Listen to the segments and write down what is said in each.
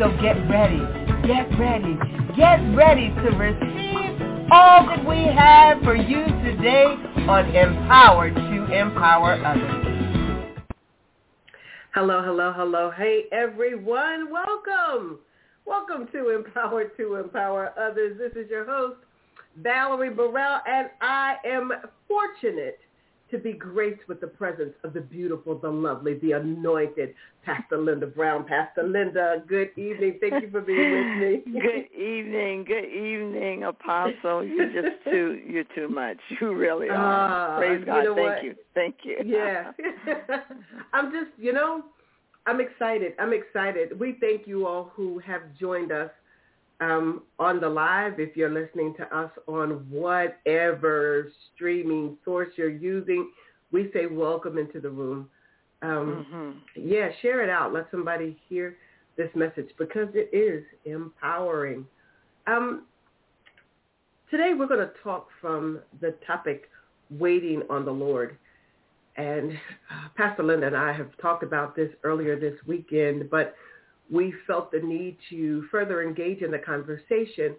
So get ready, get ready, get ready to receive all that we have for you today on Empowered to Empower Others. Hello, hello, hello. Hey everyone, welcome. Welcome to Empowered to Empower Others. This is your host, Valerie Burrell, and I am fortunate to be graced with the presence of the beautiful, the lovely, the anointed Pastor Linda Brown. Pastor Linda, good evening. Thank you for being with me. good evening. Good evening, Apostle. You're just too you're too much. You really are. Uh, Praise God. Thank what? you. Thank you. Yeah. I'm just, you know, I'm excited. I'm excited. We thank you all who have joined us um, on the live, if you're listening to us on whatever streaming source you're using, we say welcome into the room. Um, mm-hmm. Yeah, share it out. Let somebody hear this message because it is empowering. Um, today we're going to talk from the topic waiting on the Lord. And uh, Pastor Linda and I have talked about this earlier this weekend, but we felt the need to further engage in the conversation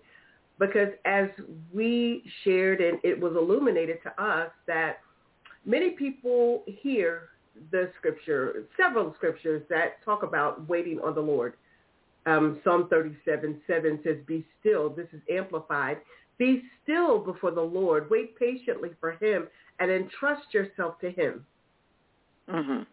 because as we shared and it was illuminated to us that many people hear the scripture, several scriptures that talk about waiting on the Lord. Um, Psalm 37, 7 says, be still. This is amplified. Be still before the Lord. Wait patiently for him and entrust yourself to him. Mm-hmm.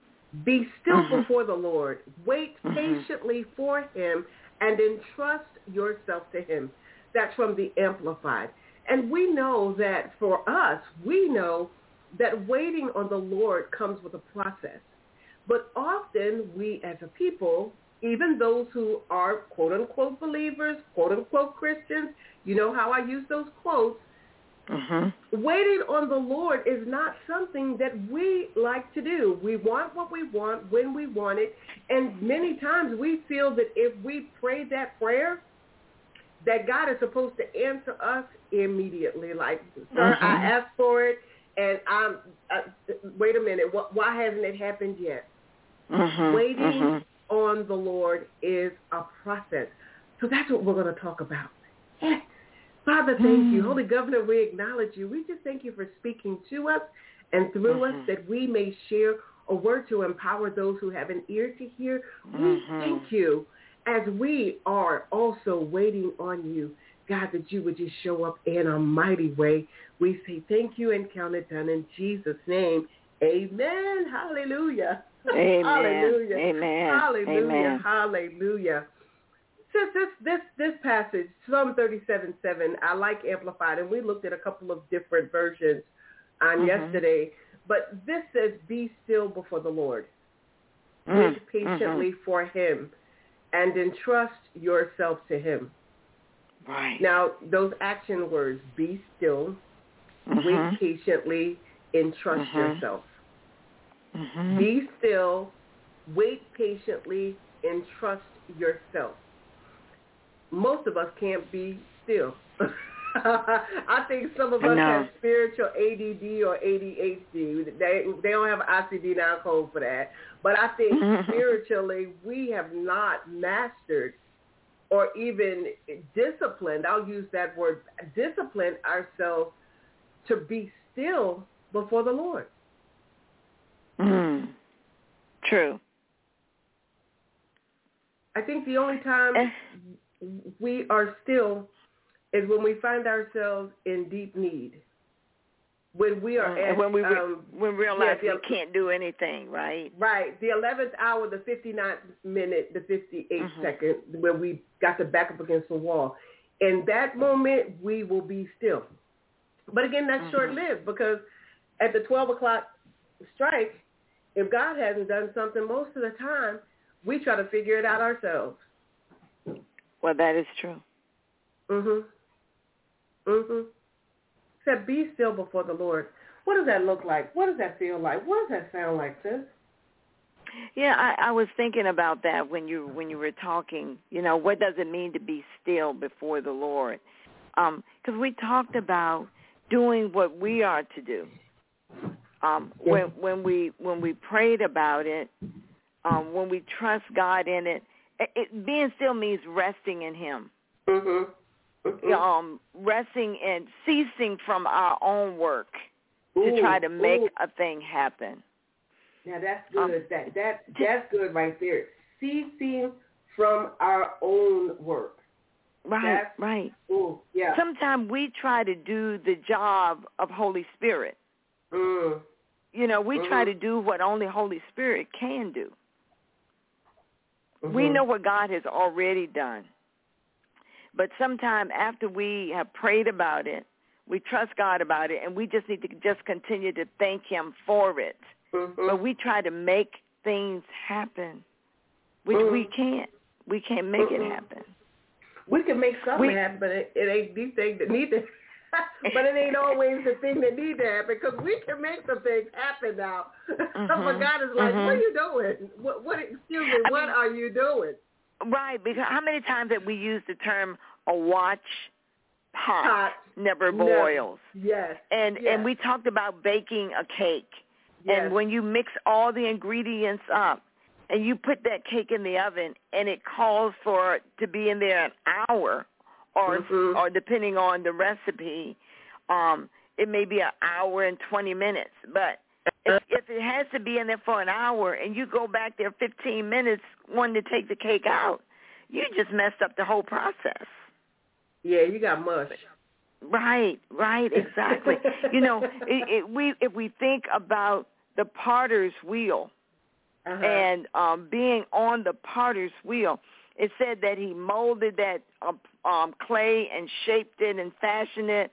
Be still mm-hmm. before the Lord. Wait mm-hmm. patiently for him and entrust yourself to him. That's from the Amplified. And we know that for us, we know that waiting on the Lord comes with a process. But often we as a people, even those who are quote unquote believers, quote unquote Christians, you know how I use those quotes, Mm-hmm. Waiting on the Lord is not something that we like to do. We want what we want when we want it. And many times we feel that if we pray that prayer, that God is supposed to answer us immediately. Like, sir, mm-hmm. I asked for it, and I'm. Uh, wait a minute. Why hasn't it happened yet? Mm-hmm. Waiting mm-hmm. on the Lord is a process. So that's what we're going to talk about. Father, thank you. Hmm. Holy Governor, we acknowledge you. We just thank you for speaking to us and through mm-hmm. us that we may share a word to empower those who have an ear to hear. We mm-hmm. thank you as we are also waiting on you, God, that you would just show up in a mighty way. We say thank you and count it done in Jesus' name. Amen. Hallelujah. Amen. Hallelujah. Amen. Hallelujah. Amen. Hallelujah just this this this passage, Psalm thirty seven seven, I like amplified, and we looked at a couple of different versions on mm-hmm. yesterday. But this says, "Be still before the Lord, mm-hmm. wait patiently mm-hmm. for Him, and entrust yourself to Him." Right. Now, those action words: "Be still, wait mm-hmm. patiently, entrust mm-hmm. yourself." Mm-hmm. Be still, wait patiently, entrust yourself most of us can't be still. I think some of us have spiritual ADD or ADHD. They they don't have an ICD-9 code for that. But I think spiritually we have not mastered or even disciplined. I'll use that word, disciplined ourselves to be still before the Lord. Mm. True. I think the only time eh we are still is when we find ourselves in deep need. When we are mm, at, when we um, when we realize yeah, the, we can't do anything, right? Right. The eleventh hour, the 59th minute, the 58th mm-hmm. second, when we got to back up against the wall. In that moment, we will be still. But again, that's mm-hmm. short-lived because at the 12 o'clock strike, if God hasn't done something, most of the time, we try to figure it out ourselves. Well, that is true. Mhm. Mhm. Said, "Be still before the Lord." What does that look like? What does that feel like? What does that sound like, sis? Yeah, I, I was thinking about that when you when you were talking. You know, what does it mean to be still before the Lord? Because um, we talked about doing what we are to do. Um, when when we when we prayed about it, um, when we trust God in it, it, being still means resting in Him. Mm-hmm. Mm-hmm. Um, resting and ceasing from our own work ooh, to try to make ooh. a thing happen. Now that's um, good. Um, that that that's good right there. Ceasing from our own work. Right, that's, right. Ooh, yeah. Sometimes we try to do the job of Holy Spirit. Mm. You know, we mm-hmm. try to do what only Holy Spirit can do. Mm-hmm. We know what God has already done. But sometime after we have prayed about it, we trust God about it, and we just need to just continue to thank Him for it. Mm-hmm. But we try to make things happen, which mm-hmm. we can't. We can't make it happen. We can make something we, happen, but it, it ain't these things that need to. but it ain't always the thing that need to happen because we can make the things happen now. Mm-hmm. but God is like, what are you doing? What? What? Excuse me. I what mean, are you doing? Right, because how many times have we used the term a watch pot, pot never boils? Yes. And yes. and we talked about baking a cake. Yes. And when you mix all the ingredients up and you put that cake in the oven and it calls for it to be in there an hour or mm-hmm. or depending on the recipe, um, it may be an hour and 20 minutes. But if, if it has to be in there for an hour and you go back there 15 minutes wanting to take the cake out, you just messed up the whole process. Yeah, you got mush. Right, right, exactly. you know, it, it, we if we think about the potter's wheel uh-huh. and um being on the potter's wheel, it said that he molded that um, um clay and shaped it and fashioned it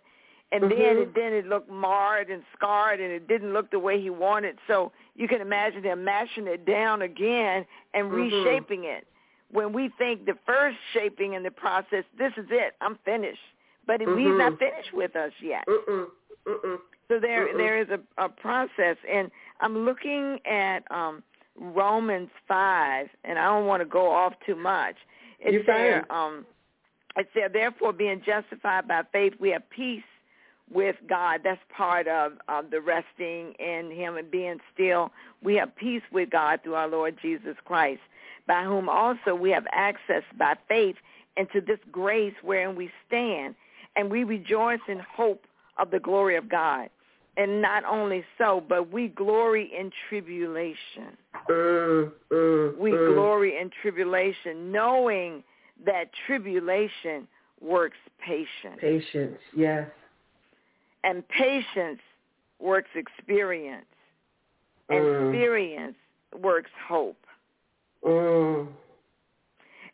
and mm-hmm. then it then it looked marred and scarred and it didn't look the way he wanted so you can imagine him mashing it down again and mm-hmm. reshaping it when we think the first shaping in the process this is it i'm finished but mm-hmm. he's not finished with us yet Mm-mm. Mm-mm. so there Mm-mm. there is a, a process and i'm looking at um romans five and i don't want to go off too much it's You're there um it said therefore being justified by faith we have peace with God. That's part of, of the resting in him and being still. We have peace with God through our Lord Jesus Christ, by whom also we have access by faith into this grace wherein we stand, and we rejoice in hope of the glory of God. And not only so, but we glory in tribulation. Mm, mm, we mm. glory in tribulation, knowing that tribulation works patience. Patience, yes. And patience works experience. Mm. experience works hope. Mm.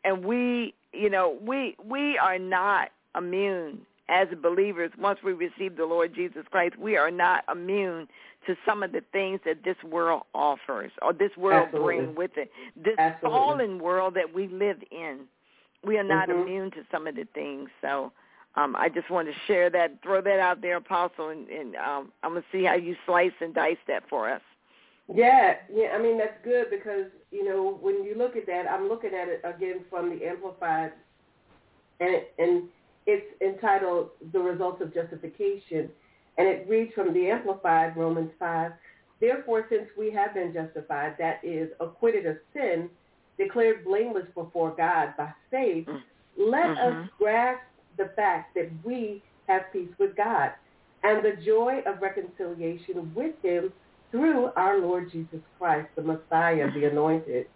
And we, you know, we we are not immune as believers once we receive the Lord Jesus Christ. We are not immune to some of the things that this world offers or this world Absolutely. brings with it. This Absolutely. fallen world that we live in. We are not Mhm. immune to some of the things. So um, I just wanted to share that, throw that out there, Apostle, and, and um, I'm going to see how you slice and dice that for us. Yeah, yeah. I mean that's good because you know when you look at that, I'm looking at it again from the Amplified, and it, and it's entitled "The Results of Justification," and it reads from the Amplified Romans five. Therefore, since we have been justified, that is, acquitted of sin, declared blameless before God by faith, let Mhm. us grasp the fact that we have peace with God and the joy of reconciliation with him through our Lord Jesus Christ, the Messiah, the anointed.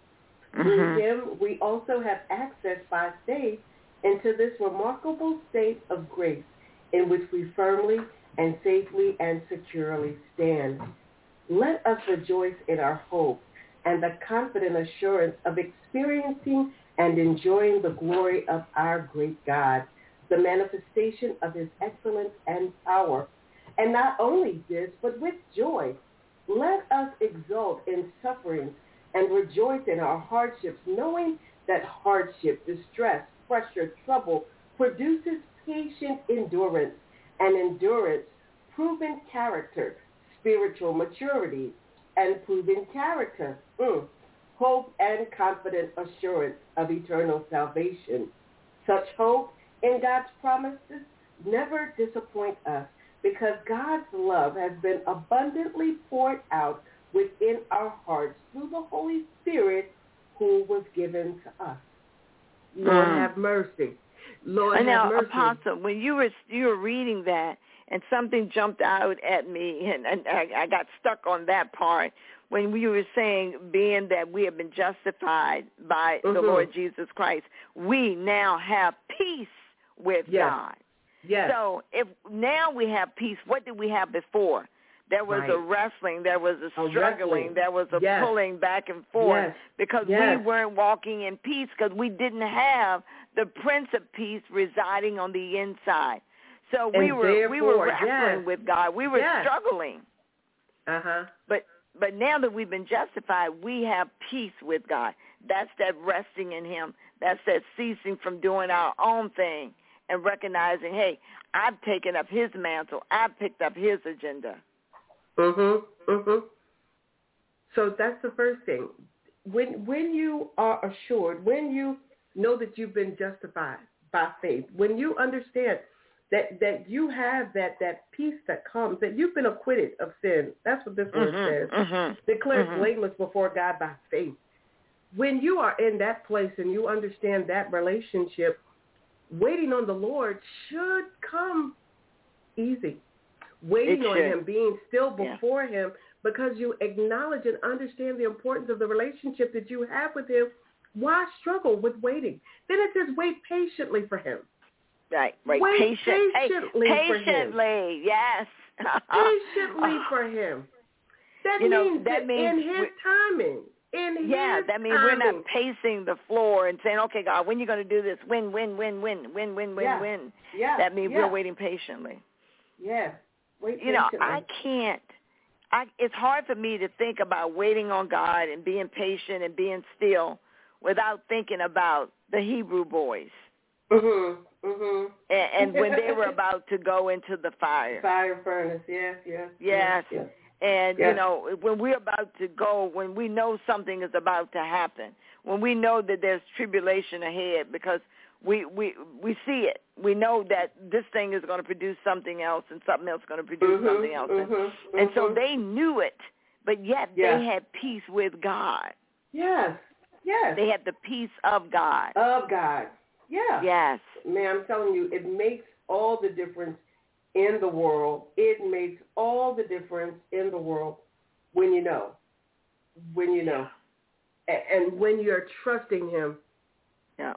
Through Mhm. him, we also have access by faith into this remarkable state of grace in which we firmly and safely and securely stand. Let us rejoice in our hope and the confident assurance of experiencing and enjoying the glory of our great God, the manifestation of his excellence and power. And not only this, but with joy. Let us exult in sufferings and rejoice in our hardships, knowing that hardship, distress, pressure, trouble produces patient endurance. and endurance, proven character, spiritual maturity, and proven character, mm. hope and confident assurance of eternal salvation. Such hope in God's promises never disappoint us because God's love has been abundantly poured out within our hearts through the Holy Spirit who was given to us. Lord mm. have mercy. Lord and now, mercy. Apostle, when you were you were reading that, and something jumped out at me, and, and I, I got stuck on that part when we were saying, being that we have been justified by mm-hmm. the Lord Jesus Christ, we now have peace with yes. God. Yes. So if now we have peace, what did we have before? There was right. a wrestling, there was a struggling, a there was a yes. pulling back and forth yes. because yes. we weren't walking in peace because we didn't have the Prince of Peace residing on the inside. So we and were we were yes. wrestling with God. We were struggling. Uh huh. But but now that we've been justified, we have peace with God. That's that resting in Him. That's that ceasing from doing our own thing and recognizing, hey, I've taken up His mantle. I've picked up His agenda. Mhm. Mhm. So that's the first thing. When when you are assured, when you know that you've been justified by faith, when you understand that that you have that that peace that comes, that you've been acquitted of sin. That's what this word mm-hmm, says. Mm-hmm, Declared mm-hmm. blameless before God by faith. When you are in that place and you understand that relationship, waiting on the Lord should come easy waiting on him, being still before yeah. him, because you acknowledge and understand the importance of the relationship that you have with him. Why struggle with waiting? Then it says wait patiently for him. Right, right. Wait Patient, patiently, hey. Patiently, yes. patiently for him. That you means know, that that means in his timing. In his. yeah, his that means timing. we're not pacing the floor and saying, "Okay, God, when are you going to do this? Win, win, win, win, win, win, win, yeah. win." Yeah. That means yeah. we're waiting patiently. Yeah. Wait you know, I can't. I, it's hard for me to think about waiting on God and being patient and being still without thinking about the Hebrew boys. Mhm. Mhm. And, and when they were about to go into the fire. Fire furnace. Yes. Yes. Yes. yes. And yes. you know, when we're about to go, when we know something is about to happen, when we know that there's tribulation ahead, because we we we see it. We know that this thing is going to produce something else, and something else is going to produce mm-hmm, something else, mm-hmm, and, mm-hmm. and so they knew it, but yet yes. they had peace with God. Yes, yes. They had the peace of God. Of God. Yeah. Yes. Man, I'm telling you, it makes all the difference in the world. It makes all the difference in the world when you know, when you know, and, and when you're trusting Him. Yeah.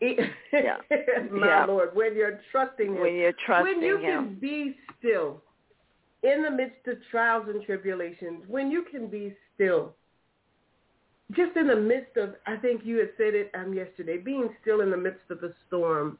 yeah. My yeah. Lord, when you're trusting Him. When you're trusting him. When you Him. can be still in the midst of trials and tribulations, when you can be still, just in the midst of, I think you had said it um, yesterday, being still in the midst of the storm,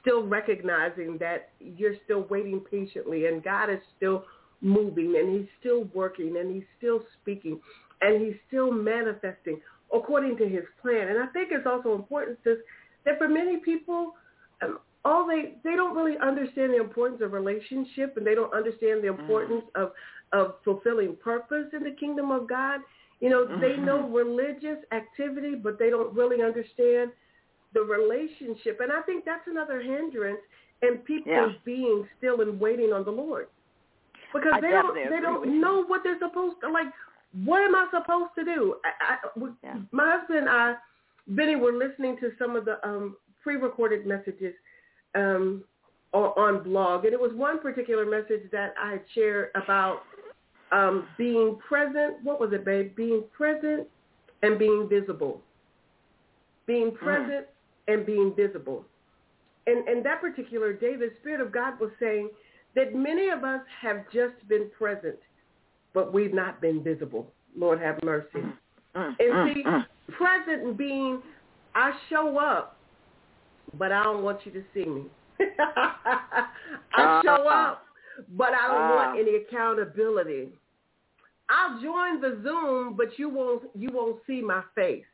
still recognizing that you're still waiting patiently and God is still moving and he's still working and he's still speaking and he's still manifesting according to his plan. And I think it's also important to, that for many people, um, all they they don't really understand the importance of relationship and they don't understand the importance mm. of of fulfilling purpose in the kingdom of God. You know, mm-hmm. they know religious activity, but they don't really understand the relationship. And I think that's another hindrance in people yeah. being still and waiting on the Lord. Because I they don't they don't know what they're supposed to like what am I supposed to do? I, I, yeah. My husband and I, Benny, were listening to some of the um, pre-recorded messages um, on, on blog, and it was one particular message that I had shared about um, being present. What was it, babe? Being present and being visible. Being present mm. and being visible. And, and that particular day, the Spirit of God was saying that many of us have just been present but we've not been visible. Lord have mercy. Mm, mm, and see, mm, present being, I show up, but I don't want you to see me. I show Uh-huh. up, but I don't Uh. want any accountability. I'll join the Zoom, but you won't you won't see my face.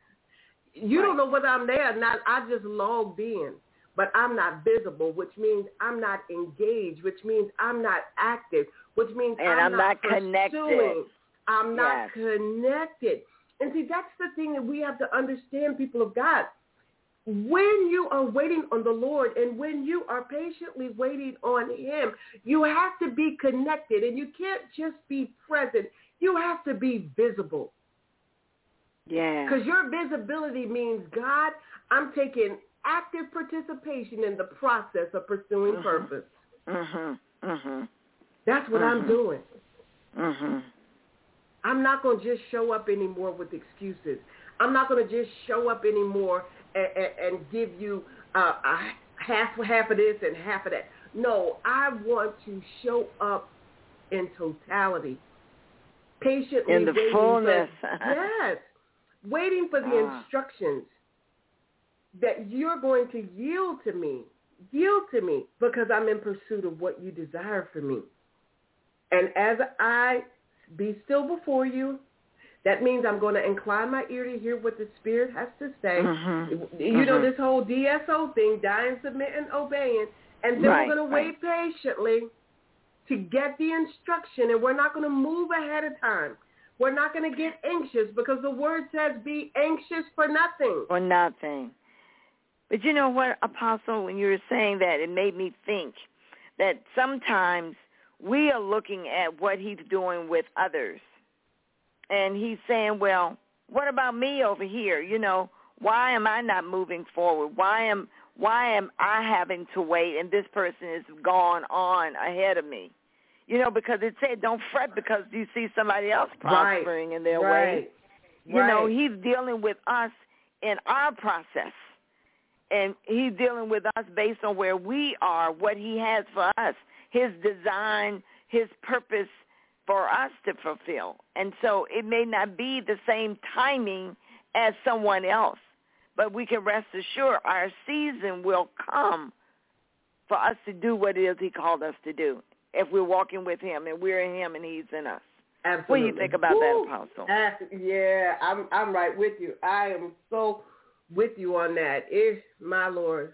You Right. don't know whether I'm there or not. I just logged in. but I'm not visible, which means I'm not engaged, which means I'm not active, which means and I'm, I'm not, not connected. I'm not Yes. connected. And see, that's the thing that we have to understand, people of God. When you are waiting on the Lord and when you are patiently waiting on him, you have to be connected and you can't just be present. You have to be visible. Yeah. Because your visibility means, God, I'm taking active participation in the process of pursuing Mhm. purpose. Mhm. Mhm. That's what I'm Mhm. doing. Mhm. I'm not going to just show up anymore with excuses. I'm not going to just show up anymore and, and, and give you uh, a half half of this and half of that. No, I want to show up in totality, patiently In the waiting fullness. For, yes, waiting for the Ah. instructions that you're going to yield to me, yield to me, because I'm in pursuit of what you desire for me. And as I be still before you. That means I'm going to incline my ear to hear what the Spirit has to say. Mhm. You know, Mhm. this whole DSO thing, dying, submitting, obeying. And then Right, we're going to wait patiently to get the instruction. And we're not going to move ahead of time. We're not going to get anxious because the word says be anxious for nothing. or nothing. But you know what, Apostle, when you were saying that, it made me think that sometimes we are looking at what he's doing with others. And he's saying, well, what about me over here? You know, why am I not moving forward? Why am why am I having to wait and this person is gone on ahead of me? You know, because it said don't fret because you see somebody else Right, prospering in their way. right. You know, he's dealing with us in our process. And he's dealing with us based on where we are, what he has for us, his design, his purpose for us to fulfill. And so it may not be the same timing as someone else, but we can rest assured our season will come for us to do what it is he called us to do if we're walking with him and we're in him and he's in us. What do you think about that, Apostle? Ah, yeah, I'm I'm right with you. I am so with you on that. It's my Lord.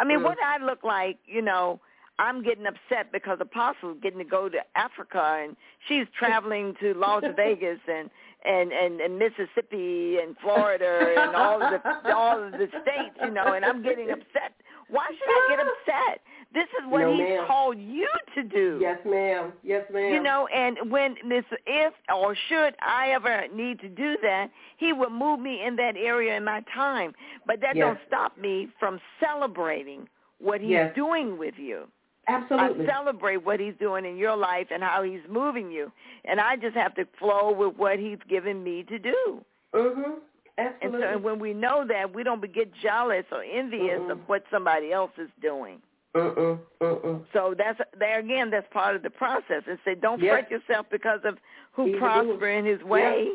I mean, Mm. what I look like, you know, I'm getting upset because Apostle's getting to go to Africa and she's traveling to Las Vegas and and and, and Mississippi and Florida and all of the all of the states, you know, and I'm getting upset. Why should I get upset? This is what No, he's ma'am. called you to do. Yes, ma'am. Yes, ma'am. You know, and when this, if or should I ever need to do that, he will move me in that area in my time. But that Yes. don't stop me from celebrating what he's Yes. doing with you. Absolutely. I celebrate what he's doing in your life and how he's moving you, and I just have to flow with what he's given me to do. mhm. And Absolutely. so, and when we know that, we don't get jealous or envious Mm-mm. of what somebody else is doing. Mm-mm. Mm-mm. So that's there again. That's part of the process. And say, don't Yes. fret yourself because of who Evildoers. prosper in his way.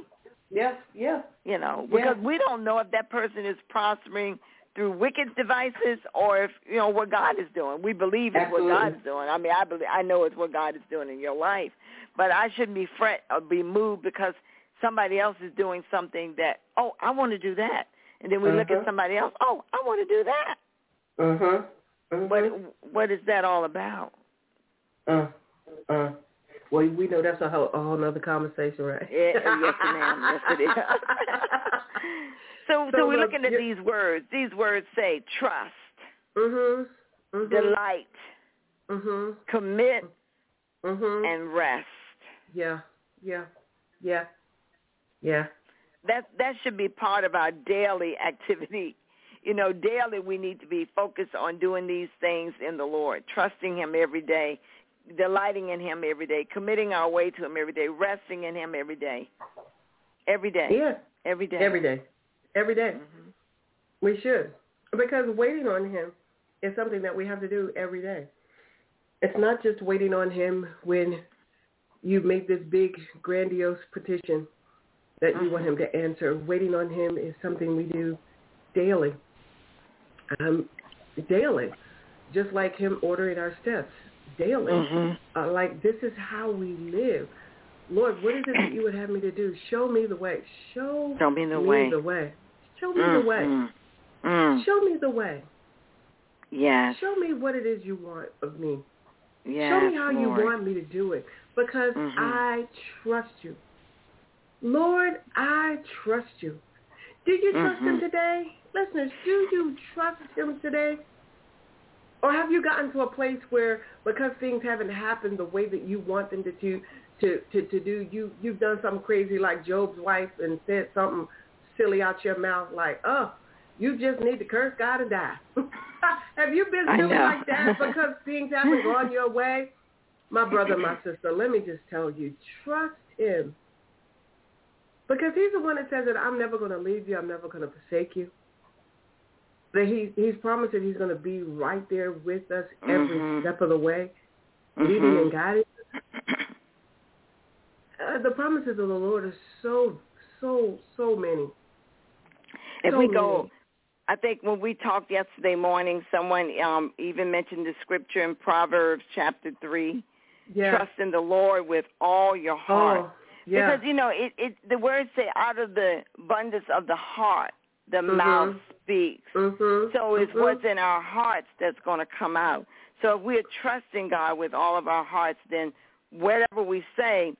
Yes. Yes. You know, because we don't know if that person is prospering through wicked devices or if you know what God is doing. We believe it's Absolutely. what God is doing. I mean, I believe I know it's what God is doing in your life, but I shouldn't be fret or be moved because somebody else is doing something that oh I want to do that, and then we look at Mhm. somebody else oh I want to do that. Mhm. Mhm. What what is that all about? Uh. Uh. Well, we know that's a whole, a whole other conversation, right? Yeah, yes, ma'am. Yes, it is. so, so, So, we're look, looking at these words. These words say trust, mhm. Mhm. delight, Mhm. commit, Mhm. and rest. yeah. Yeah. Yeah. Yeah. That that should be part of our daily activity. You know, daily we need to be focused on doing these things in the Lord, trusting Him every day, delighting in Him every day, committing our way to Him every day, resting in Him every day, every day, Yeah. every day. Every day. Every day. Mhm. We should. Because waiting on him is something that we have to do every day. It's not just waiting on him when you make this big, grandiose petition that you want him to answer. Waiting on him is something we do daily. Um, daily. Just like him ordering our steps. Daily. Mhm. Uh, like this is how we live. Lord, what is it that you would have me to do? Show me the way. Show, Show me the way. the way. Show me Mm, the way. mm, mm. Show me the way. Yes. Show me what it is you want of me. Yes, Show me how Lord. you want me to do it because Mhm. I trust you. Lord, I trust you. Do you trust him Mhm. today? Listeners, do you trust him today? Or have you gotten to a place where because things haven't happened the way that you want them to to to, to, do, you you've done something crazy like Job's wife and said something silly out your mouth like, Oh, you just need to curse God and die. have you been know. like that because things haven't gone your way? My brother, my sister, let me just tell you, trust him. Because he's the one that says that I'm never going to leave you. I'm never going to forsake you. That he, he's promised that he's going to be right there with us every Mhm. step of the way, leading Mhm. and guiding. Uh, the promises of the Lord are so, so, so many. if so we go, many. I think when we talked yesterday morning, someone um, even mentioned the scripture in Proverbs chapter three. Yeah. Trust in the Lord with all your heart. Oh, yeah. Because you know, it, it the words say, out of the abundance of the heart, the Mhm. mouth speaks. mm-hmm. So it's mm-hmm. what's in our hearts that's going to come out. So if we're trusting God with all of our hearts, then whatever we say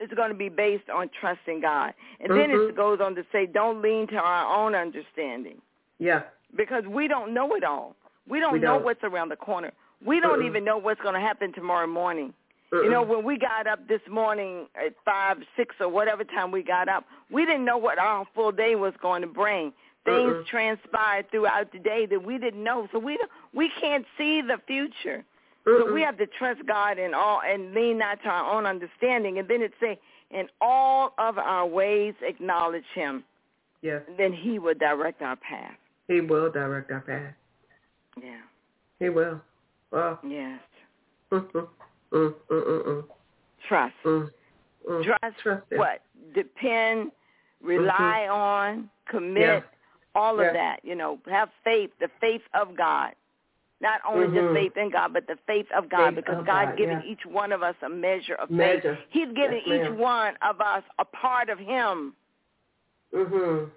is going to be based on trusting God. And then it goes on to say, don't lean to our own understanding Yeah. because we don't know it all. We don't We know don't. what's around the corner. We don't even know what's going to happen tomorrow morning. You know, when we got up this morning at five, six, or whatever time we got up, we didn't know what our full day was going to bring. Things Mm-mm. transpired throughout the day that we didn't know, so we don't, we can't see the future. So we have to trust God in all and lean not to our own understanding. And then it say, in all of our ways acknowledge Him, Yes. then He will direct our path. He will direct our path. Yeah. He will. Oh. Yes. Mm, mm, mm, mm, Trust. mm, mm. Trust, Trust what? Depend, rely on, commit, Yeah. all Yeah. of that. You know, have faith, the faith of God. Not only Mhm. just faith in God, but the faith of God, Faith because of God's God, given each one of us a measure of Measure. faith. He's given Yes, each ma'am. one of us a part of Him. Mhm.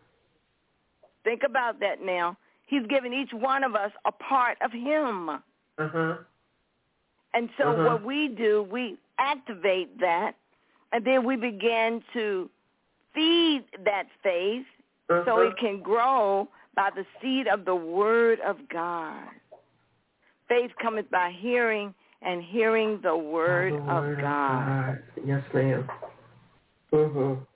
Think about that now. He's given each one of us a part of Him. Uh huh. And so Uh-huh. what we do, we activate that, and then we begin to feed that faith Uh-huh. so it can grow by the seed of the word of God. Faith cometh by hearing, and hearing the word, The word of God. Yes, ma'am. Mhm.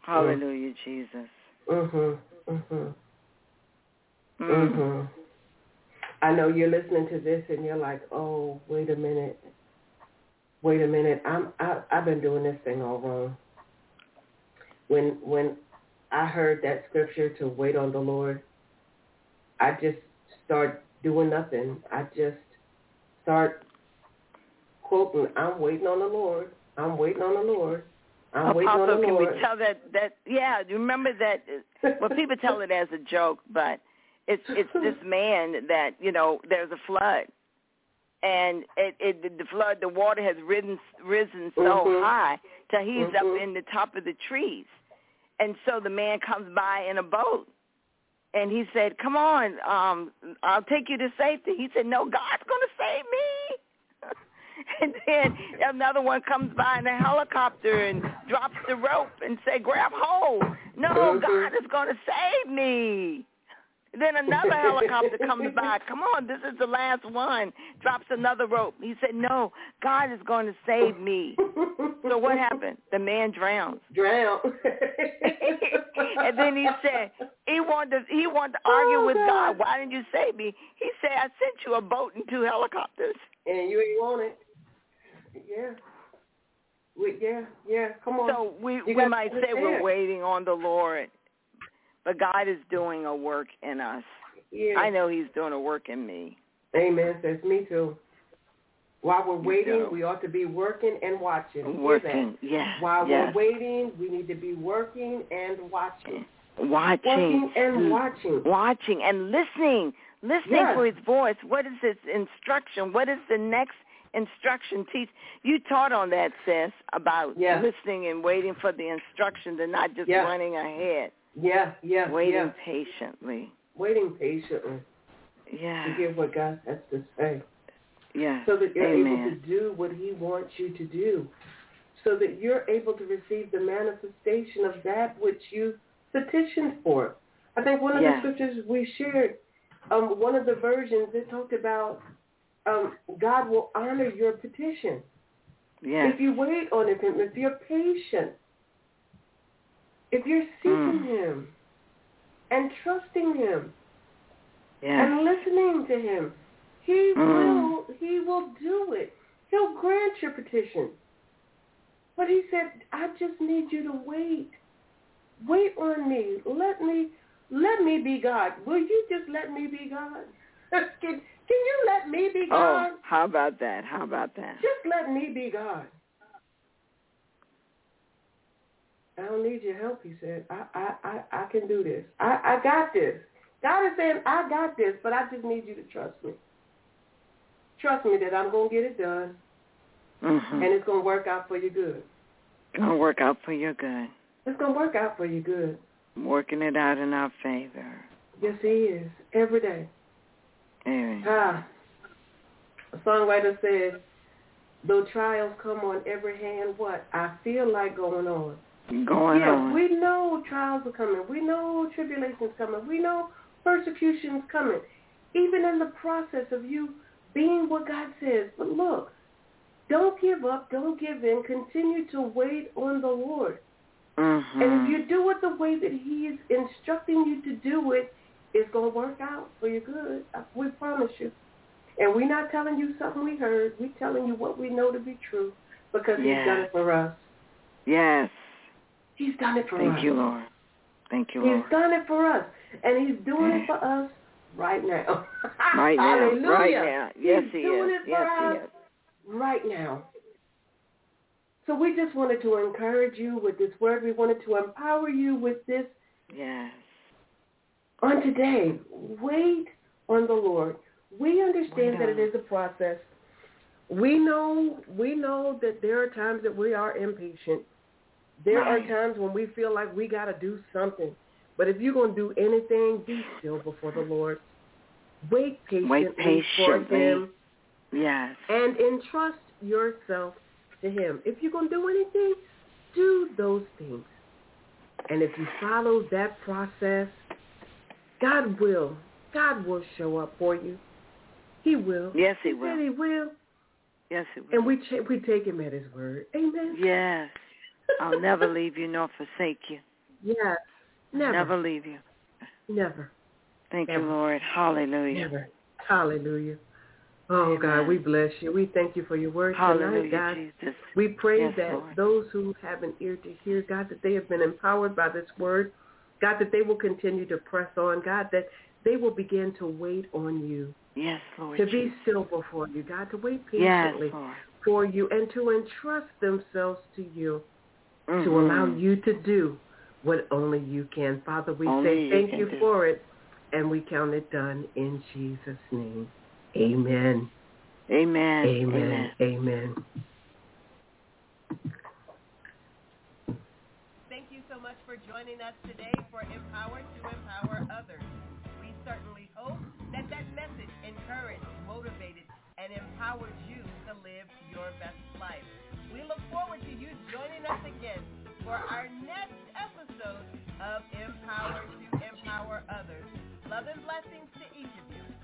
Hallelujah, Jesus. Mm-hmm. Mm-hmm. Mm. I know you're listening to this and you're like, "Oh, wait a minute. Wait a minute. I'm I, I've been doing this thing all wrong." When when I heard that scripture to wait on the Lord, I just start doing nothing. I just start quoting, "I'm waiting on the Lord. I'm waiting on the Lord. I'm waiting on the can Lord." Can we tell that that yeah? You remember that? Well, people tell it as a joke, but it's it's this man that you know there's a flood, and it, it the flood the water has risen risen so Mhm. high till he's Mhm. up in the top of the trees, and so the man comes by in a boat, and he said, "Come on, um, I'll take you to safety." He said, "No, God's going to save me." And then another one comes by in a helicopter and drops the rope and say, grab hold. No, Mhm. God is going to save me. Then another helicopter comes by. Come on, this is the last one. Drops another rope. He said, no, God is going to save me. So what happened? The man drowns. Drown. and then he said he wanted to, he wanted to argue Oh, with God. God. Why didn't you save me? He said, I sent you a boat and two helicopters. and you ain't want it. Yeah. We, yeah, yeah. Come on. So we You we might say we're waiting on the Lord, but God is doing a work in us. yeah. I know He's doing a work in me. Amen. Says me too. While we're waiting, we ought to be working and watching. Working, yes, While yes. we're waiting, we need to be working and watching. watching, Working and watching. watching, and listening, listening Yes. for His voice. What is His instruction? What is the next instruction? Teach. You taught on that, sis, about Yeah. listening and waiting for the instructions and not just running ahead, Yeah, yeah, waiting yeah. patiently. Waiting patiently. Yeah. To hear what God has to say. Yeah. So that you're Amen. able to do what he wants you to do. So that you're able to receive the manifestation of that which you petitioned for. I think one of Yeah. the scriptures we shared, um, one of the versions, it talked about um, God will honor your petition. Yes. If you wait on him, if you're patient, if you're seeking Mm. him and trusting him Yes. and listening to him, he Mm. will he will do it. He'll grant your petition. But he said, I just need you to wait. Wait on me. Let me let me be God. Will you just let me be God? can, can you let me be God? Oh, how about that? How about that? Just let me be God. I don't need your help, he said. I, I, I, I can do this. I, I got this. God is saying, I got this, but I just need you to trust me. Trust me that I'm going to get it done, Mm-hmm. and it's going to work out for your good. It's Gonna work out for your good. It's going to work out for your good. I'm Working it out in our favor. Yes, he is. Every day. Amen. Ah. A songwriter says, though trials come on every hand, what? I feel like going on. Going yeah, on. we know trials are coming. We know tribulations coming. We know persecutions coming. Even in the process of you being what God says. But look, don't give up. Don't give in. Continue to wait on the Lord. Mm-hmm. And if you do it the way that he is instructing you to do it, it's going to work out for your good. We promise you. And we're not telling you something we heard. We're telling you what we know to be true because Yes. he's done it for us. Yes. He's done it for us. Thank you, Lord. Thank you, Lord. He's done it for us, and he's doing it for us right now. Right now. Hallelujah. Right now. Yes, he's he doing is. it for Yes, us he is. right now. So we just wanted to encourage you with this word. We wanted to empower you with this Yes. on today. Wait on the Lord. We understand that it is a process. We know we know that there are times that we are impatient. There are times when we feel like we got to do something. But if you're going to do anything, be still before the Lord. Wait patiently, Wait for him Yes. and entrust yourself to him. If you're going to do anything, do those things. And if you follow that process, God will. God will show up for you. He will. Yes, he will. He will. Yes, he will. And we ch- we take him at his word. Amen. Yes. I'll never leave you nor forsake you. Yes. Never. Never leave you. Never. Thank Never. you, Lord. Hallelujah. Never. Hallelujah. Oh, God, we bless you. We thank you for your word Hallelujah, tonight, God. Jesus. We pray Yes, that Lord. those who have an ear to hear, God, that they have been empowered by this word. God, that they will continue to press on. God, that they will begin to wait on you, Yes, Lord. to be still before you, God, to wait patiently Lord. for you and to entrust themselves to you, to Mhm. allow you to do what only you can. Father, we Only say thank can you for it, and we count it done in Jesus' name. Amen. Amen. Amen. Amen. Thank you so much for joining us today for Empower to Empower Others. We certainly hope that that message encouraged, motivated, and empowered you to live your best life. We look forward to you joining us again for our next episode of Empower to Empower Others. Love and blessings to each of you.